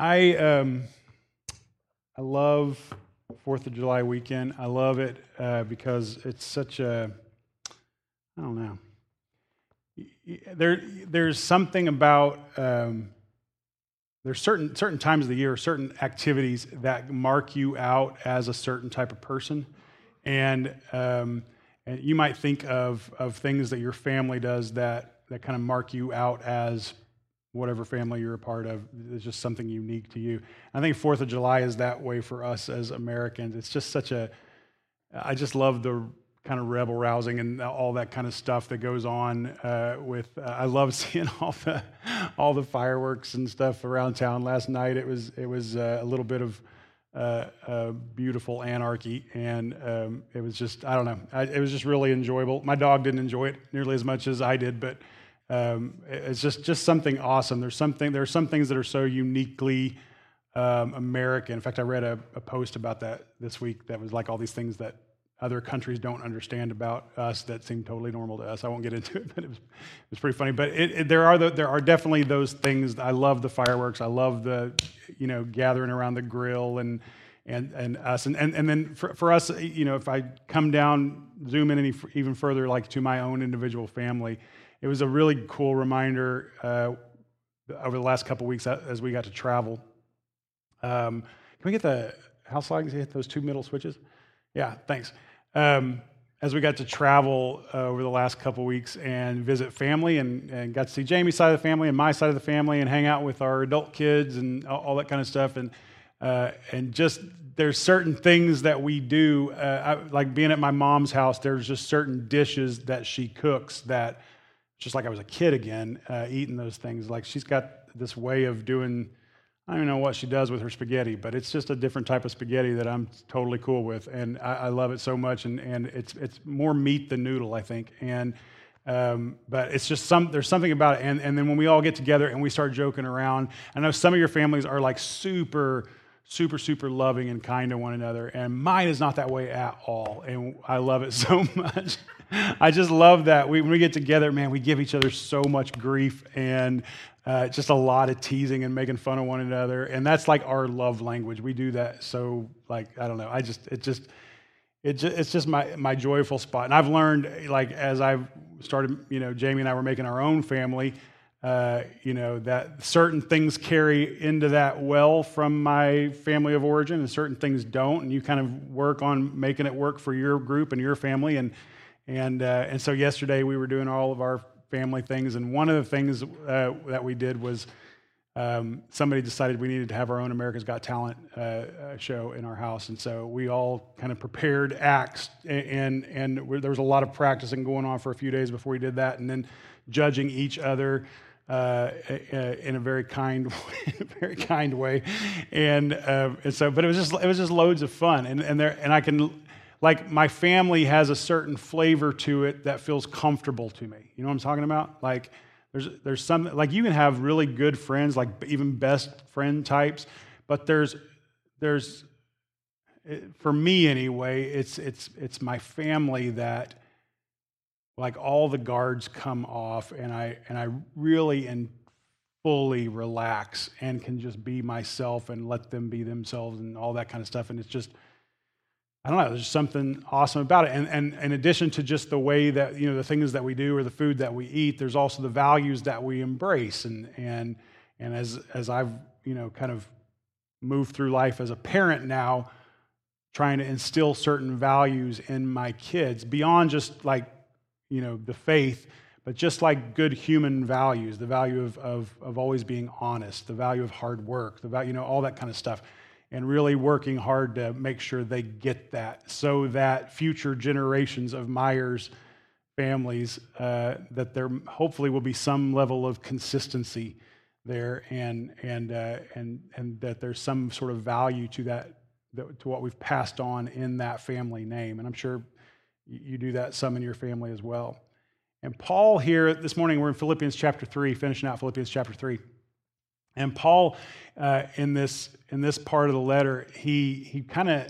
I um, I love Fourth of July weekend. I love it uh, because it's such a I don't know. There, there's something about um, there's certain certain times of the year, certain activities that mark you out as a certain type of person, and um, and you might think of of things that your family does that that kind of mark you out as whatever family you're a part of. It's just something unique to you. I think Fourth of July is that way for us as Americans. It's just such a, I just love the kind of rebel rousing and all that kind of stuff that goes on uh, with. Uh, I love seeing all the all the fireworks and stuff around town last night. It was it was uh, a little bit of. Uh, beautiful anarchy, and um, it was just I don't know. I, it was just really enjoyable. My dog didn't enjoy it nearly as much as I did, but um, it's just just something awesome. There's something there are some things that are so uniquely um, American. In fact, I read a, a, post about that this week that was like all these things that other countries don't understand about us that seem totally normal to us. I won't get into it, but it was, it was pretty funny. But it, it, there are the, there are definitely those things. I love the fireworks. I love the you know gathering around the grill and and and us and and, and then for, for us, you know, if I come down, zoom in any even further, like to my own individual family it was a really cool reminder uh, over the last couple weeks as we got to travel. Um, can we get the house lights? Hit those two middle switches. Yeah, thanks. Um, as we got to travel uh, over the last couple weeks and visit family and, and, got to see Jamie's side of the family and my side of the family and hang out with our adult kids and all, all that kind of stuff and uh, and just there's certain things that we do uh, I, like being at my mom's house there's just certain dishes that she cooks that just like I was a kid again, uh, eating those things. Like she's got this way of doing, I don't know what she does with her spaghetti, but it's just a different type of spaghetti that I'm totally cool with. And I, I love it so much. And, and it's, it's more meat than noodle, I think. And, um, but it's just some, there's something about it. And, and then when we all get together and we start joking around, I know some of your families are like super, super, super loving and kind to one another. And mine is not that way at all. And I love it so much. I just love that. We, when we get together, man, we give each other so much grief and uh, just a lot of teasing and making fun of one another. And that's like our love language. We do that so, like, I don't know. I just, it just, it just, it's just my, my joyful spot. And I've learned, like, as I've started, you know, Jamie and I were making our own family, uh, you know, that certain things carry into that well from my family of origin and certain things don't. And you kind of work on making it work for your group and your family. And, and, uh, and so yesterday we were doing all of our family things. And one of the things uh, that we did was um, somebody decided we needed to have our own America's Got Talent uh, uh show in our house. And so we all kind of prepared acts. And, and there was a lot of practicing going on for a few days before we did that. And then judging each other. Uh, in a very kind, very kind way, and, uh, and so, but it was just it was just loads of fun, and and there and I can like my family has a certain flavor to it that feels comfortable to me. You know what I'm talking about? Like there's there's some like you can have really good friends, like even best friend types, but there's there's for me anyway, it's it's it's my family that like all the guards come off and I and I really and fully relax and can just be myself and let them be themselves and all that kind of stuff and it's just I don't know, there's something awesome about it. And, and in addition to just the way that, you know, the things that we do or the food that we eat, there's also the values that we embrace. And, and, and as, as I've, you know, kind of moved through life as a parent now, trying to instill certain values in my kids beyond just like, you know, the faith, but just like good human values, the value of, of, of always being honest, the value of hard work, the value, you know, all that kind of stuff and really working hard to make sure they get that so that future generations of Myers families, uh, that there hopefully will be some level of consistency there and, and, uh, and, and that there's some sort of value to that, to what we've passed on in that family name. And I'm sure you do that some in your family as well. And Paul here, this morning, we're in Philippians chapter 3, finishing out Philippians chapter 3. And Paul, uh, in this in this part of the letter, he he kind of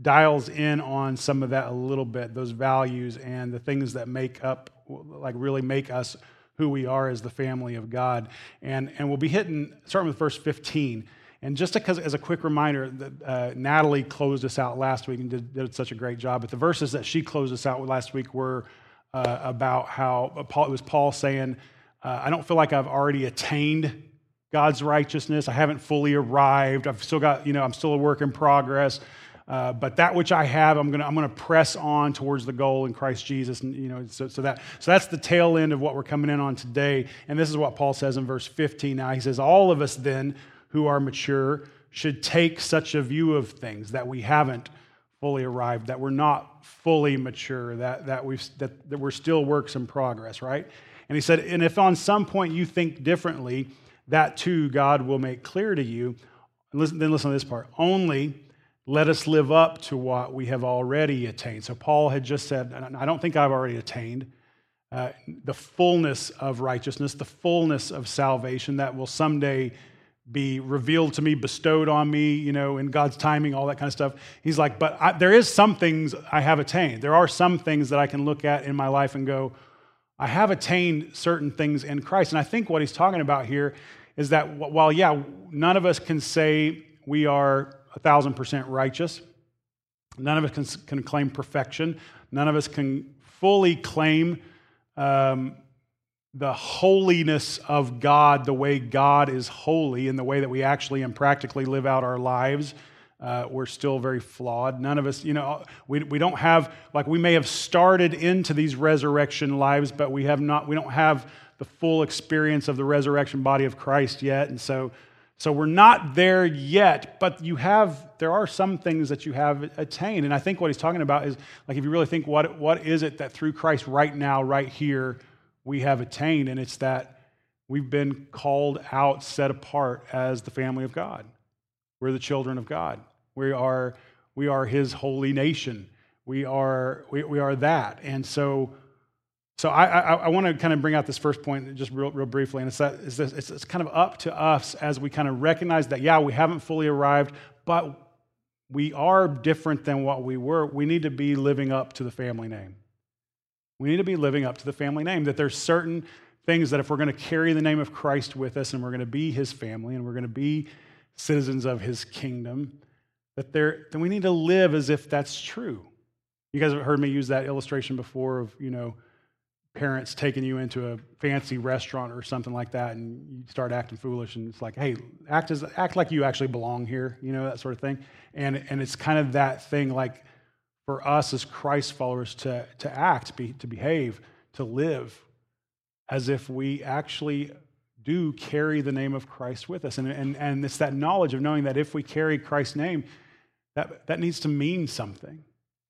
dials in on some of that a little bit, those values and the things that make up, like really make us who we are as the family of God. And and we'll be hitting starting with verse 15. And just as a quick reminder, uh, Natalie closed us out last week and did, did, such a great job. But the verses that she closed us out with last week were uh, about how uh, Paul, it was Paul saying, uh, I don't feel like I've already attained God's righteousness. I haven't fully arrived. I've still got, you know, I'm still a work in progress. Uh, but that which I have, I'm gonna I'm gonna press on towards the goal in Christ Jesus, and you know, so, so that so that's the tail end of what we're coming in on today. And this is what Paul says in verse 15. Now he says, "All of us then who are mature should take such a view of things that we haven't fully arrived, that we're not fully mature, that that we've that, that we're still works in progress, right?" And he said, "And if on some point you think differently, that too God will make clear to you." And listen, then listen to this part. Only let us live up to what we have already attained. So Paul had just said, I don't think I've already attained uh, the fullness of righteousness, the fullness of salvation that will someday be revealed to me, bestowed on me, you know, in God's timing, all that kind of stuff. He's like, but I, there is some things I have attained. There are some things that I can look at in my life and go, I have attained certain things in Christ. And I think what he's talking about here is that while, yeah, none of us can say we are a thousand percent righteous. None of us can, can claim perfection. None of us can fully claim um, the holiness of God, the way God is holy, in the way that we actually and practically live out our lives. Uh, we're still very flawed. None of us, you know, we, we don't have, like, we may have started into these resurrection lives, but we have not, we don't have the full experience of the resurrection body of Christ yet. And so, so we're not there yet, but you have, there are some things that you have attained. And I think what he's talking about is like if you really think what, what is it that through Christ right now, right here, we have attained, and it's that we've been called out, set apart as the family of God. We're the children of God. We are, we are his holy nation. We are, we, we are that. And so so I, I, I want to kind of bring out this first point just real, real briefly, and it's that it's, this, it's, it's kind of up to us as we kind of recognize that, yeah, we haven't fully arrived, but we are different than what we were. We need to be living up to the family name. We need to be living up to the family name, that there's certain things that if we're going to carry the name of Christ with us and we're going to be his family and we're going to be citizens of his kingdom, that there, then we need to live as if that's true. You guys have heard me use that illustration before of, you know, parents taking you into a fancy restaurant or something like that and you start acting foolish and it's like hey act as act like you actually belong here you know that sort of thing and and it's kind of that thing like for us as christ followers to to act be, to behave to live as if we actually do carry the name of christ with us and, and and it's that knowledge of knowing that if we carry christ's name that that needs to mean something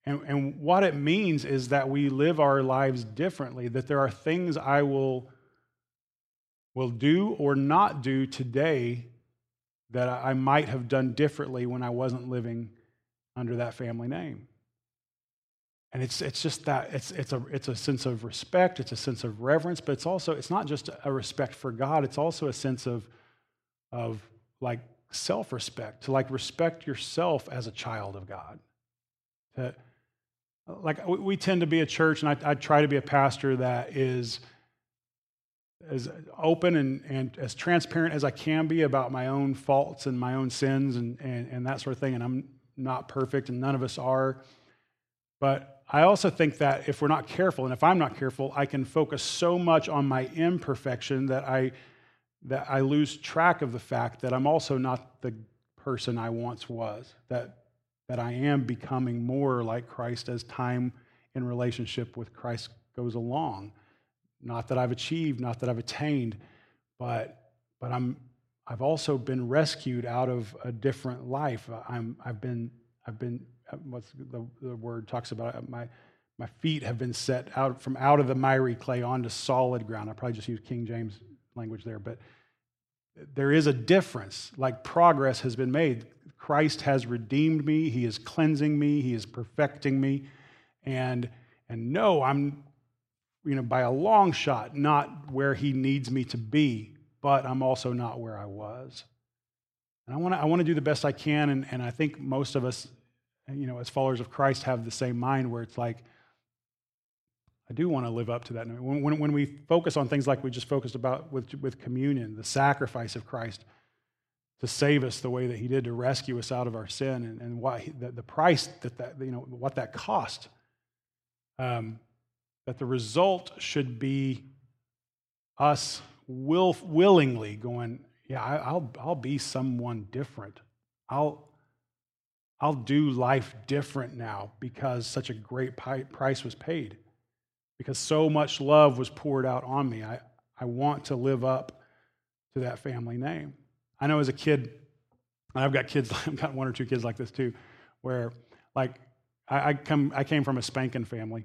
and, and what it means is that we live our lives differently, that there are things I will, will do or not do today that I might have done differently when I wasn't living under that family name. And it's, it's just that it's, it's, a, it's a sense of respect, it's a sense of reverence, but it's also, it's not just a respect for God, it's also a sense of, of like self respect, to like respect yourself as a child of God. To, like we tend to be a church, and I, I try to be a pastor that is as open and, and as transparent as I can be about my own faults and my own sins and, and, and that sort of thing. And I'm not perfect, and none of us are. But I also think that if we're not careful, and if I'm not careful, I can focus so much on my imperfection that I, that I lose track of the fact that I'm also not the person I once was. That that I am becoming more like Christ as time in relationship with Christ goes along. Not that I've achieved, not that I've attained, but, but I'm, I've also been rescued out of a different life. I'm, I've been, I've been Uh, what's the, the word talks about? Uh, my, my feet have been set out from out of the miry clay onto solid ground. I probably just used King James language there, but there is a difference. Like progress has been made. Christ has redeemed me, He is cleansing me, He is perfecting me. And, and no, I'm, you know, by a long shot, not where He needs me to be, but I'm also not where I was. And I want to I wanna do the best I can, and, and I think most of us, you know, as followers of Christ, have the same mind where it's like, I do want to live up to that. When, when, when, we focus on things like we just focused about with, with communion, the sacrifice of Christ, to save us the way that he did to rescue us out of our sin and, and he, the, the price that, that you know what that cost um, that the result should be us will, willingly going yeah I, i'll i'll be someone different i'll i'll do life different now because such a great price was paid. Because so much love was poured out on me. I i want to live up to that family name. I know as a kid, I've got kids, I've got one or two kids like this too, where like I, I come, I came from a spanking family,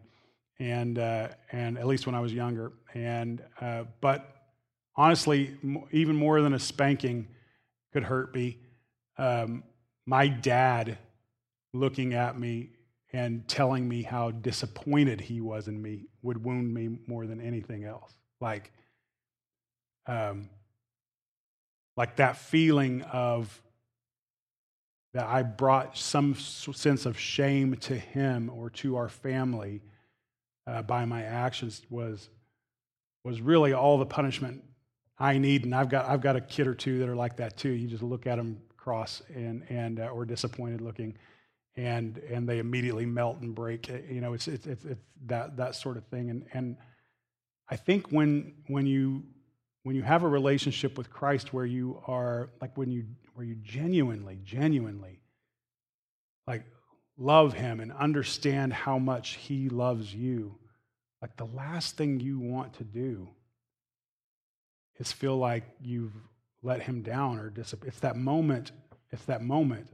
and uh, and at least when I was younger, and uh, but honestly, even more than a spanking could hurt me. Um, my dad looking at me and telling me how disappointed he was in me would wound me more than anything else. Like, um, like that feeling of that I brought some sense of shame to him or to our family uh, by my actions was was really all the punishment I need. And I've got I've got a kid or two that are like that too. You just look at them cross and and uh, or disappointed looking, and and they immediately melt and break. Eh, you know, it's it's it's, it's that that sort of thing. And and I think when when you when you have a relationship with Christ where you are like when you where you genuinely genuinely like love him and understand how much he loves you like the last thing you want to do is feel like you've let him down or dis- it's that moment it's that moment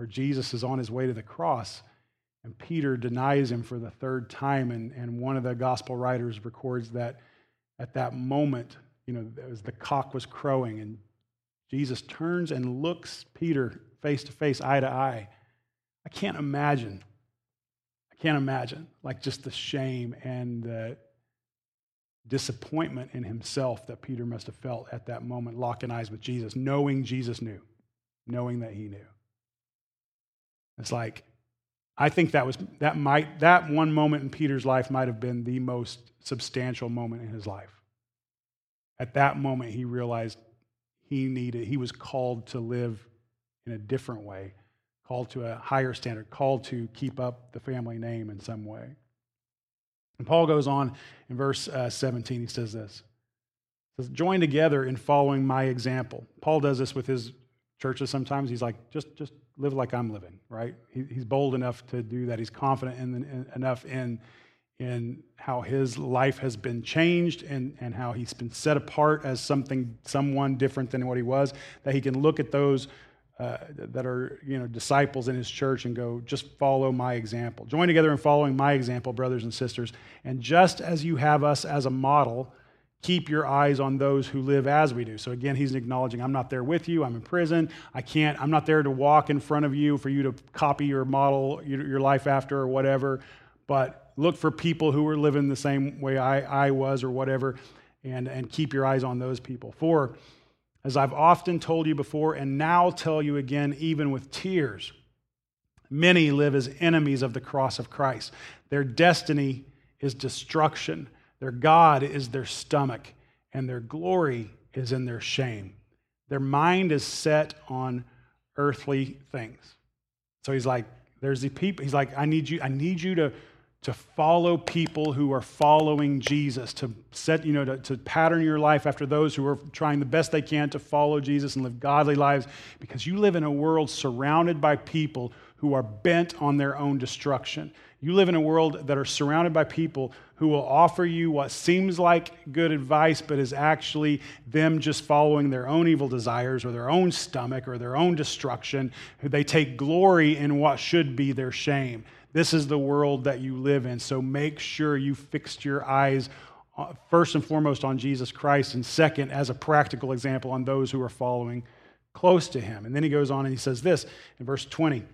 where Jesus is on his way to the cross and Peter denies him for the third time and, and one of the gospel writers records that at that moment you know, as the cock was crowing, and Jesus turns and looks Peter face to face, eye to eye. I can't imagine. I can't imagine, like just the shame and the disappointment in himself that Peter must have felt at that moment, locking eyes with Jesus, knowing Jesus knew, knowing that he knew. It's like, I think that was that might that one moment in Peter's life might have been the most substantial moment in his life. At that moment, he realized he needed, he was called to live in a different way, called to a higher standard, called to keep up the family name in some way. And Paul goes on in verse uh, 17, he says this. Says, Join together in following my example. Paul does this with his churches sometimes. He's like, just, just live like I'm living, right? He, he's bold enough to do that. He's confident in, in, enough in in how his life has been changed and, and how he's been set apart as something someone different than what he was that he can look at those uh, that are you know disciples in his church and go just follow my example join together in following my example brothers and sisters and just as you have us as a model keep your eyes on those who live as we do. So again he's acknowledging i'm not there with you. I'm in prison. I can't i'm not there to walk in front of you for you to copy your model your, your life after or whatever. But look for people who are living the same way I, I was or whatever, and, and keep your eyes on those people. For, as I've often told you before, and now tell you again, even with tears, many live as enemies of the cross of Christ. Their destiny is destruction, their God is their stomach, and their glory is in their shame. Their mind is set on earthly things. So he's like, there's the people, he's like, I need you, I need you to to follow people who are following Jesus, to set, you know, to, to, pattern your life after those who are trying the best they can to follow Jesus and live godly lives, because you live in a world surrounded by people who are bent on their own destruction. You live in a world that are surrounded by people who will offer you what seems like good advice, but is actually them just following their own evil desires or their own stomach or their own destruction. They take glory in what should be their shame. This is the world that you live in. So make sure you fixed your eyes uh, first and foremost on Jesus Christ, and second, as a practical example, on those who are following close to him. And then he goes on and he says this in verse 20.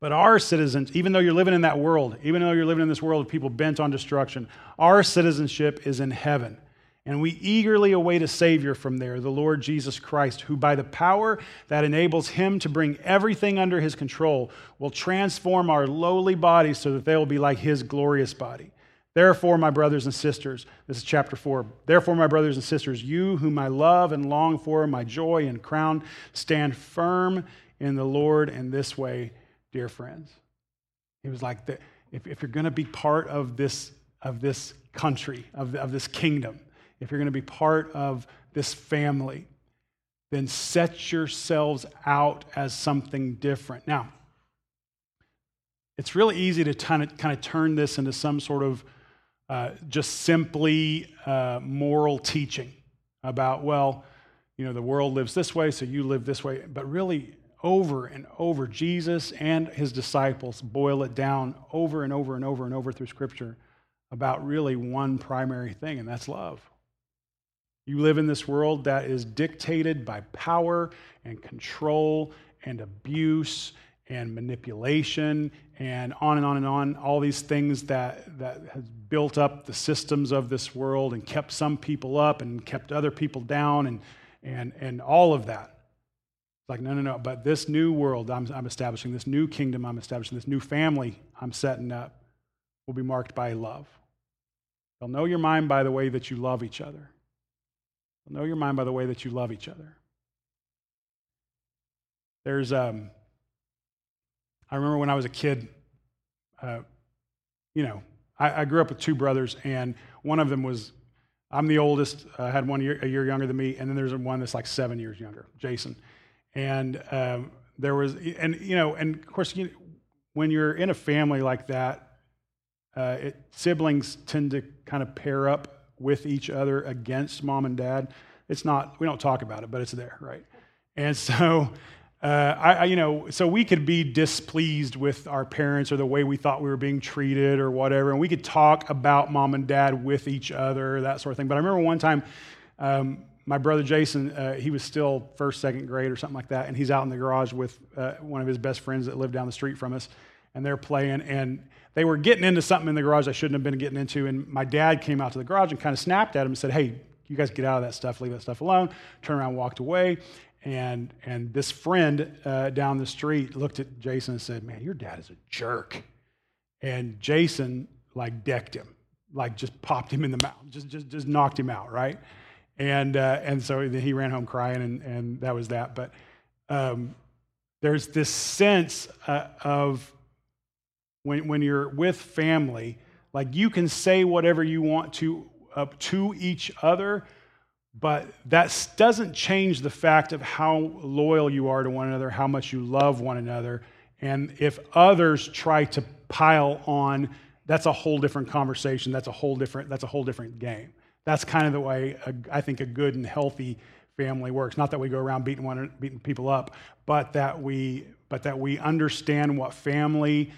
But our citizens, even though you're living in that world, even though you're living in this world of people bent on destruction, our citizenship is in heaven. And we eagerly await a Savior from there, the Lord Jesus Christ, who, by the power that enables him to bring everything under his control, will transform our lowly bodies so that they will be like his glorious body. Therefore, my brothers and sisters, this is chapter 4. Therefore, my brothers and sisters, you whom I love and long for, my joy and crown, stand firm in the Lord in this way, dear friends. He was like, the, if, if you're going to be part of this, of this country, of, of this kingdom, if you're going to be part of this family, then set yourselves out as something different. Now, it's really easy to kind of, kind of turn this into some sort of uh, just simply uh, moral teaching about, well, you know, the world lives this way, so you live this way. But really, over and over, Jesus and his disciples boil it down over and over and over and over through Scripture about really one primary thing, and that's love. You live in this world that is dictated by power and control and abuse and manipulation and on and on and on, all these things that, that has built up the systems of this world and kept some people up and kept other people down and, and, and all of that. Like, no, no, no. But this new world I'm, I'm establishing, this new kingdom I'm establishing, this new family I'm setting up will be marked by love. They'll know your mind by the way that you love each other. They'll know your mind by the way that you love each other. There's, um, I remember when I was a kid, uh, you know, I, I, grew up with two brothers, and one of them was, I'm the oldest, I uh, had one year, a year younger than me, and then there's one that's like seven years younger, Jason. And um, there was, and, you know, and of course, you, when you're in a family like that, uh, it, siblings tend to kind of pair up with each other against mom and dad. It's not, we don't talk about it, but it's there, right? And so, uh, I, I, you know, so we could be displeased with our parents or the way we thought we were being treated or whatever, and we could talk about mom and dad with each other, that sort of thing. But I remember one time, um, my brother Jason, uh, he was still first, second grade or something like that, and he's out in the garage with uh, one of his best friends that lived down the street from us, and they're playing, and they were getting into something in the garage I shouldn't have been getting into, and my dad came out to the garage and kind of snapped at him and said, "Hey, you guys get out of that stuff, leave that stuff alone." Turned around, walked away, and, and this friend uh, down the street looked at Jason and said, Man, your dad is a jerk. And Jason, like, decked him, like, just popped him in the mouth, just, just, just knocked him out, right? And, uh, and so he ran home crying, and, and that was that. But um, there's this sense uh, of when, when you're with family, like, you can say whatever you want to uh, to each other but that doesn't change the fact of how loyal you are to one another, how much you love one another. And if others try to pile on, that's a whole different conversation. That's a whole different, that's a whole different game. That's kind of the way a, I think a good and healthy family works. Not that we go around beating, one, beating people up, but that, we, but that we understand what family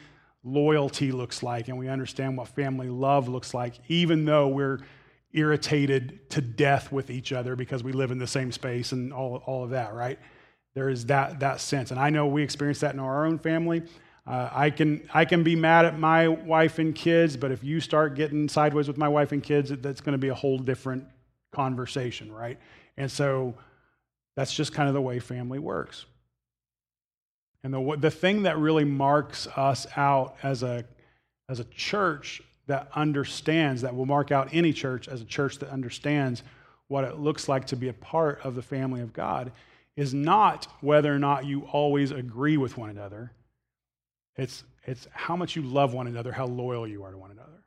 loyalty looks like and we understand what family love looks like, even though we're irritated to death with each other because we live in the same space and all, all of that, right? There is that, that sense. And I know we experience that in our own family. Uh, I, can, I can be mad at my wife and kids, but if you start getting sideways with my wife and kids, that's going to be a whole different conversation, right? And so that's just kind of the way family works. And the, the thing that really marks us out as a, as a church that understands, that will mark out any church as a church that understands what it looks like to be a part of the family of God, is not whether or not you always agree with one another. It's, it's how much you love one another, how loyal you are to one another.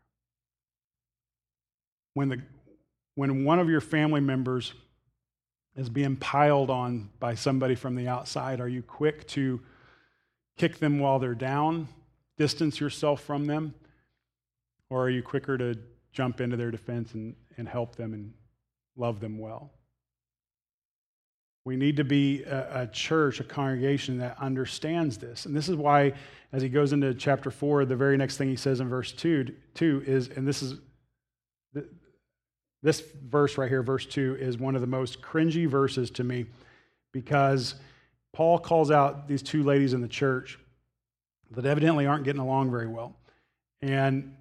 When, the, when one of your family members is being piled on by somebody from the outside, are you quick to kick them while they're down, distance yourself from them? Or are you quicker to jump into their defense and, and help them and love them well? We need to be a, a, church, a congregation that understands this. And this is why, as he goes into chapter 4, the very next thing he says in verse 2, two is, and this is, this verse right here, verse 2, is one of the most cringy verses to me because Paul calls out these two ladies in the church that evidently aren't getting along very well. And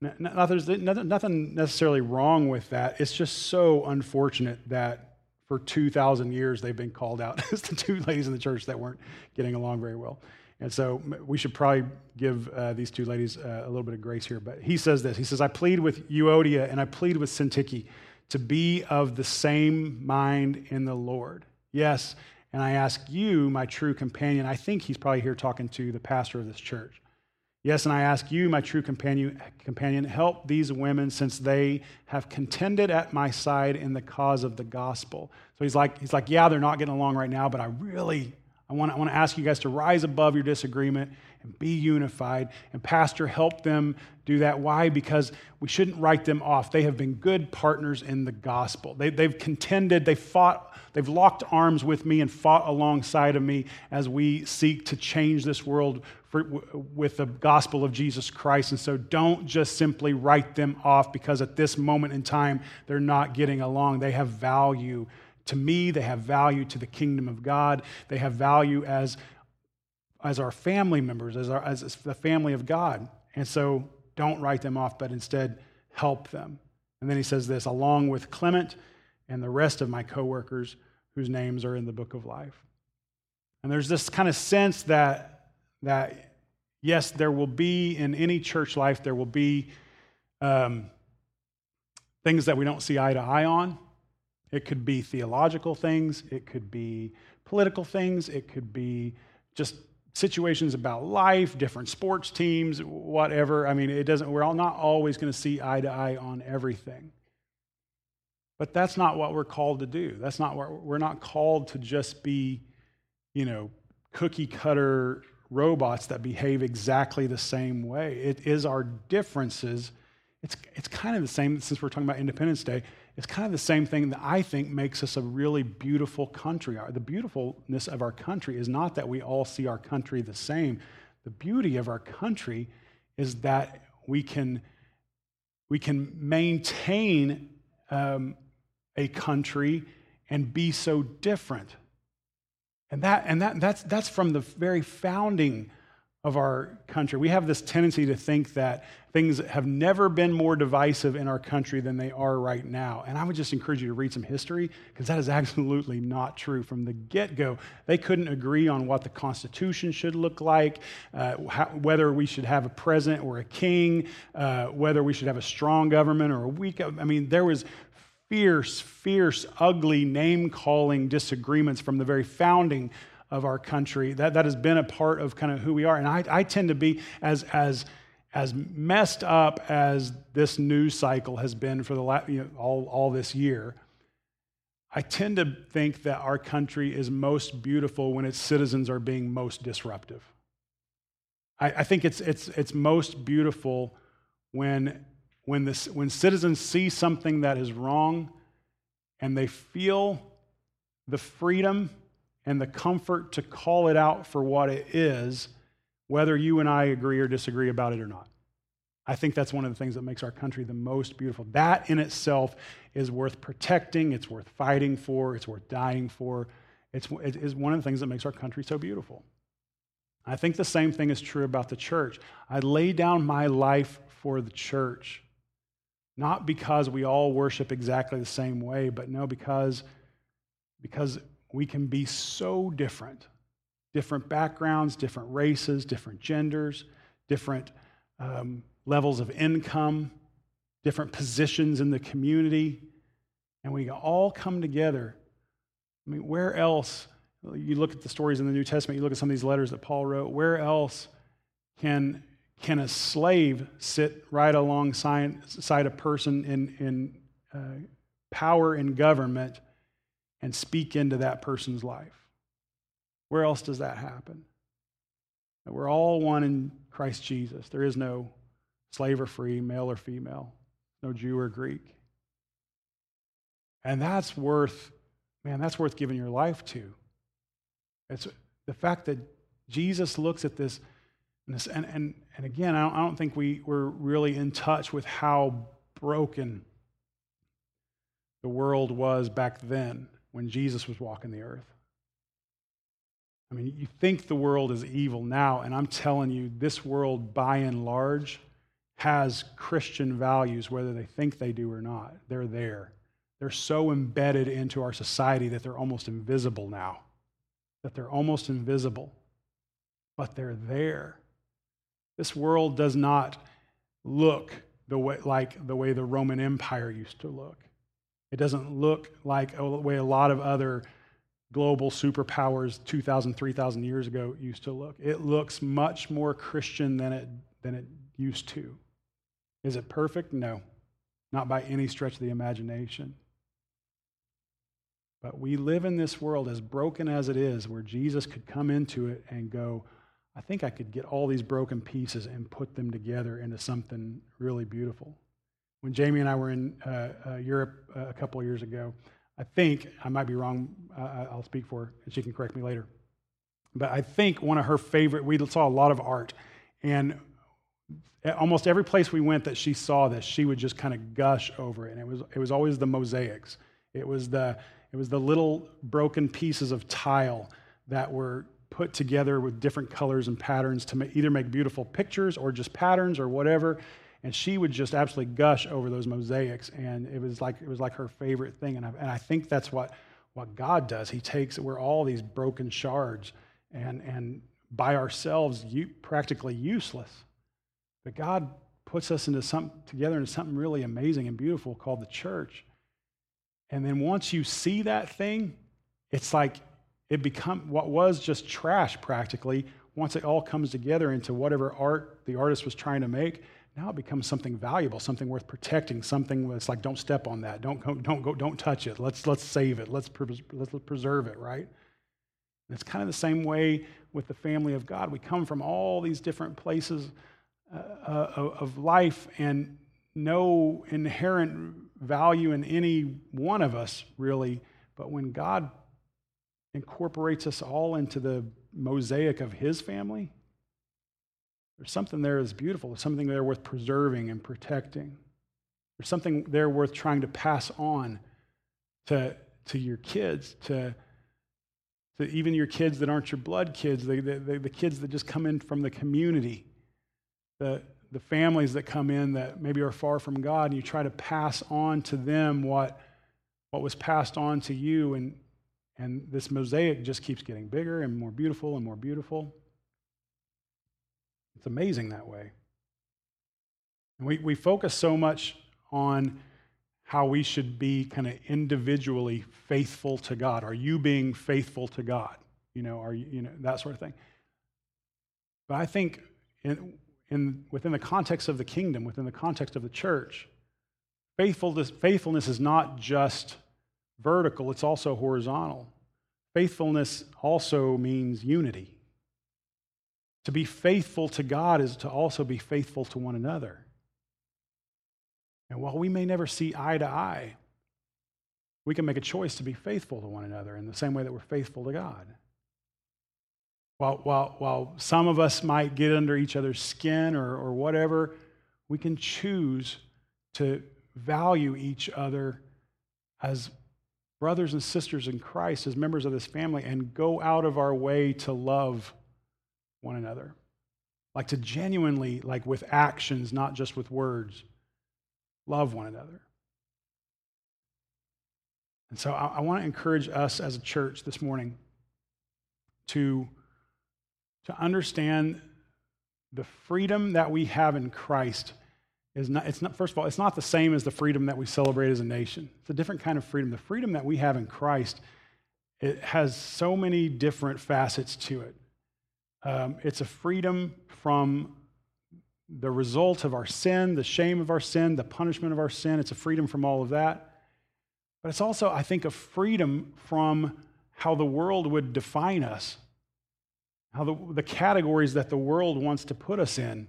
there's nothing necessarily wrong with that. It's just so unfortunate that for 2,000 years they've been called out as the two ladies in the church that weren't getting along very well. And so we should probably give uh, these two ladies uh, a little bit of grace here. But he says this He says, I plead with Euodia and I plead with Syntyche to be of the same mind in the Lord. Yes, and I ask you, my true companion, I think he's probably here talking to the pastor of this church. Yes, and I ask you, my true companion, companion, help these women since they have contended at my side in the cause of the gospel. So he's like, he's like, yeah, they're not getting along right now, but I really, I want, I want to ask you guys to rise above your disagreement and be unified. And Pastor, help them do that. Why? Because we shouldn't write them off. They have been good partners in the gospel. They, they've contended, they fought, they've locked arms with me and fought alongside of me as we seek to change this world for, with the gospel of Jesus Christ. And so don't just simply write them off because at this moment in time they're not getting along. They have value to me, they have value to the kingdom of God, they have value as as our family members, as, our, as the family of God. And so don't write them off, but instead help them. And then he says this along with Clement and the rest of my coworkers whose names are in the book of life. And there's this kind of sense that, that yes, there will be in any church life, there will be um, things that we don't see eye to eye on. It could be theological things, it could be political things, it could be just situations about life, different sports teams, whatever. I mean, it doesn't, we're all not always going to see eye to eye on everything. But that's not what we're called to do. That's not what we're not called to just be, you know, cookie cutter robots that behave exactly the same way. It is our differences. It's, it's kind of the same, since we're talking about Independence Day, it's kind of the same thing that I think makes us a really beautiful country. The beautifulness of our country is not that we all see our country the same. The beauty of our country is that we can, we can maintain um, a country and be so different. And, that, and that, that's, that's from the very founding of our country. We have this tendency to think that things have never been more divisive in our country than they are right now. And I would just encourage you to read some history because that is absolutely not true. From the get go, they couldn't agree on what the Constitution should look like, uh, how, whether we should have a president or a king, uh, whether we should have a strong government or a weak. I mean, there was fierce, fierce, ugly name calling disagreements from the very founding of our country. That, that has been a part of kind of who we are. And I, I tend to be as, as, as messed up as this news cycle has been for the last, you know, all, all this year. I tend to think that our country is most beautiful when its citizens are being most disruptive. I, I think it's, it's, it's most beautiful when, when, this, when citizens see something that is wrong and they feel the freedom and the comfort to call it out for what it is, whether you and I agree or disagree about it or not. I think that's one of the things that makes our country the most beautiful. That in itself is worth protecting, it's worth fighting for, it's worth dying for. It's, it is one of the things that makes our country so beautiful. I think the same thing is true about the church. I lay down my life for the church, not because we all worship exactly the same way, but no, because, because we can be so different different backgrounds, different races, different genders, different um, levels of income, different positions in the community, and we all come together. I mean, where else? You look at the stories in the New Testament, you look at some of these letters that Paul wrote, where else can, can a slave sit right alongside a person in, in uh, power in government and speak into that person's life. Where else does that happen? We're all one in Christ Jesus. There is no slave or free, male or female, no Jew or Greek. And that's worth, man, that's worth giving your life to. It's the fact that Jesus looks at this, and, this, and, and, and again, I don't, I don't think we, we're really in touch with how broken the world was back then when Jesus was walking the earth. I mean, you think the world is evil now, and I'm telling you, this world by and large has Christian values, whether they think they do or not. They're there. They're so embedded into our society that they're almost invisible now. That they're almost invisible. but they're there. This world does not look the way, like the way the Roman Empire used to look. It doesn't look like the way a lot of other global superpowers 2,000, 3,000 years ago used to look. It looks much more Christian than it, than it used to. Is it perfect? No, not by any stretch of the imagination. But we live in this world, as broken as it is, where Jesus could come into it and go, I think I could get all these broken pieces and put them together into something really beautiful. When Jamie and I were in uh, uh, Europe uh, a couple of years ago, I think, I might be wrong, I'll speak for her, and she can correct me later. But I think one of her favorite, we saw a lot of art, and almost every place we went that she saw this, she would just kind of gush over it. And it was, it was always the mosaics. It was the, it was the little broken pieces of tile that were put together with different colors and patterns to either make beautiful pictures or just patterns or whatever. And she would just absolutely gush over those mosaics, and it was like it was like her favorite thing. And I, and I think that's what what God does. He takes we're all these broken shards, and and by ourselves, you, practically useless. But God puts us into some together into something really amazing and beautiful called the church. And then once you see that thing, it's like it become what was just trash practically once it all comes together into whatever art the artist was trying to make now it becomes something valuable something worth protecting something that's like don't step on that. Don't go don't go don't touch it. Let's let's save it. Let's, let's preserve it right? And it's kind of the same way with the family of god. We come from all these different places uh, uh of life and no inherent value in any one of us really. But when god incorporates us all into the mosaic of his family, there's something there that's beautiful. There's something there worth preserving and protecting. There's something there worth trying to pass on to, to your kids, to, to even your kids that aren't your blood kids, the, the, the kids that just come in from the community, the, the families that come in that maybe are far from God, and you try to pass on to them what, what was passed on to you. And, and this mosaic just keeps getting bigger and more beautiful and more beautiful. It's amazing that way. And we, we focus so much on how we should be kind of individually faithful to God. Are you being faithful to God? You know, are you, you know, that sort of thing. But I think in, in, within the context of the kingdom, within the context of the church, faithfulness, faithfulness is not just vertical, it's also horizontal. Faithfulness also means unity. To be faithful to God is to also be faithful to one another. And while we may never see eye to eye, we can make a choice to be faithful to one another in the same way that we're faithful to God. While, while, while some of us might get under each other's skin or, or whatever, we can choose to value each other as brothers and sisters in Christ, as members of this family, and go out of our way to love one another. Like to genuinely, like with actions, not just with words, love one another. And so I, I want to encourage us as a church this morning to, to understand the freedom that we have in Christ is not, it's not, first of all, it's not the same as the freedom that we celebrate as a nation. It's a different kind of freedom. The freedom that we have in Christ, it has so many different facets to it. Um, it's a freedom from the result of our sin, the shame of our sin, the punishment of our sin. It's a freedom from all of that. But it's also, I think, a freedom from how the world would define us, how the, the categories that the world wants to put us in.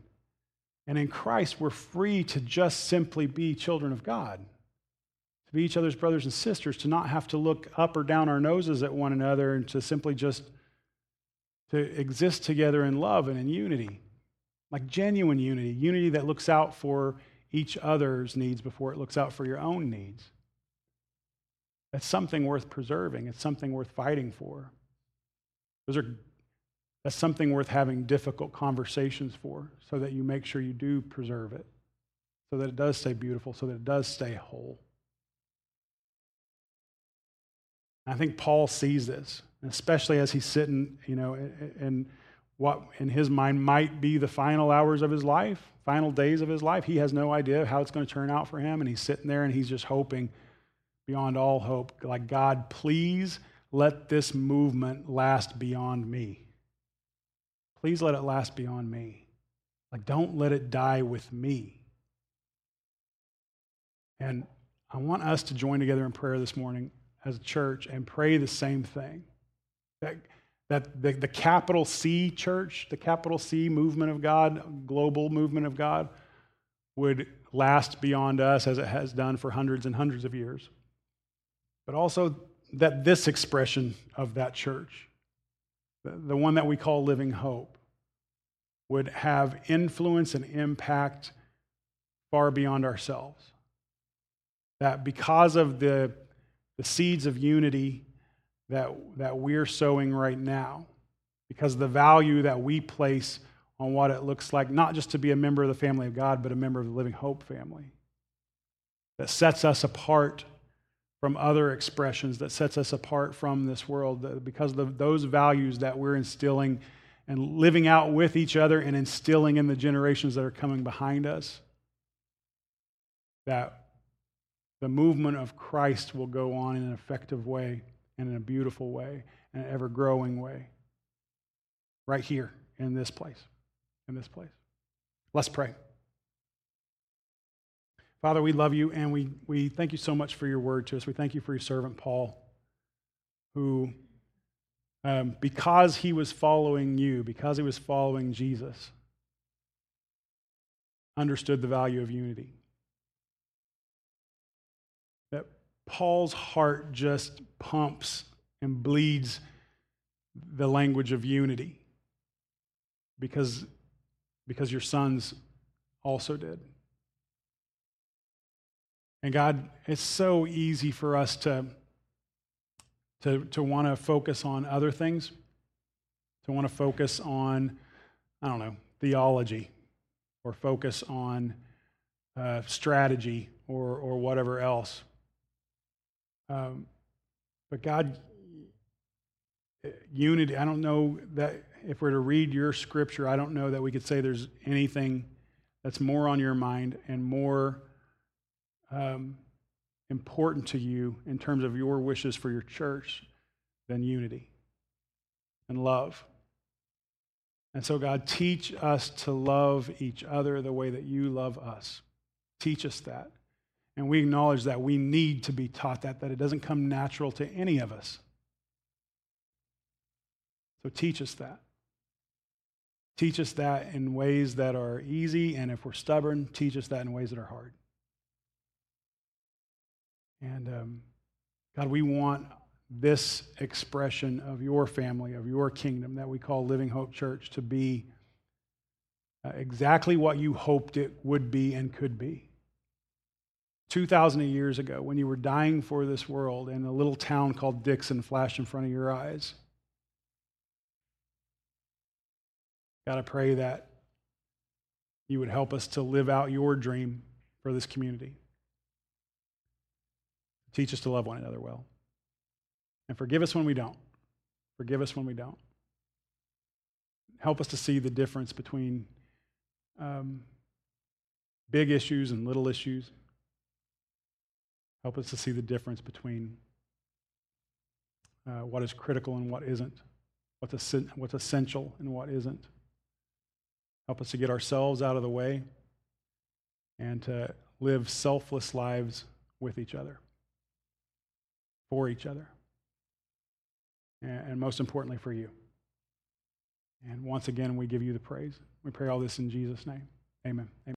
And in Christ, we're free to just simply be children of God, to be each other's brothers and sisters, to not have to look up or down our noses at one another, and to simply just to exist together in love and in unity, like genuine unity, unity that looks out for each other's needs before it looks out for your own needs. That's something worth preserving. It's something worth fighting for. Those are that's something worth having difficult conversations for so that you make sure you do preserve it, so that it does stay beautiful, so that it does stay whole. I think Paul sees this, especially as he's sitting, you know, and what in his mind might be the final hours of his life, final days of his life. He has no idea how it's going to turn out for him. And he's sitting there and he's just hoping beyond all hope, like, God, please let this movement last beyond me. Please let it last beyond me. Like, don't let it die with me. And I want us to join together in prayer this morning as a church and pray the same thing. That, that the, the capital C church, the capital C movement of God, global movement of God, would last beyond us as it has done for hundreds and hundreds of years. But also that this expression of that church, the, one that we call living hope, would have influence and impact far beyond ourselves. That because of the, the seeds of unity that, that we're sowing right now, because the value that we place on what it looks like, not just to be a member of the family of God, but a member of the Living Hope family, that sets us apart from other expressions, that sets us apart from this world, because of those values that we're instilling and living out with each other and instilling in the generations that are coming behind us, that the movement of Christ will go on in an effective way and in a beautiful way and an ever growing way. Right here in this place. In this place. Let's pray. Father, we love you and we, we thank you so much for your word to us. We thank you for your servant, Paul, who um, because he was following you, because he was following Jesus, understood the value of unity. Paul's heart just pumps and bleeds the language of unity because, because your sons also did. And God, it's so easy for us to to, to want to focus on other things, to want to focus on, I don't know, theology, or focus on uh, strategy or, or whatever else. Um, but God, unity, I don't know that if we're to read your scripture, I don't know that we could say there's anything that's more on your mind and more um, important to you in terms of your wishes for your church than unity and love. And so, God, teach us to love each other the way that you love us. Teach us that. And we acknowledge that we need to be taught that, that it doesn't come natural to any of us. So, teach us that. Teach us that in ways that are easy, and if we're stubborn, teach us that in ways that are hard. And um, God, we want this expression of your family, of your kingdom that we call Living Hope Church to be uh, exactly what you hoped it would be and could be. 2,000 years ago, when you were dying for this world and a little town called Dixon flashed in front of your eyes. God, I pray that you would help us to live out your dream for this community. Teach us to love one another well. And forgive us when we don't. Forgive us when we don't. Help us to see the difference between um, big issues and little issues. Help us to see the difference between uh, what is critical and what isn't, what's, what's essential and what isn't. Help us to get ourselves out of the way and to live selfless lives with each other for each other, and most importantly, for you. And once again, we give you the praise. We pray all this in Jesus' name. Amen. Amen.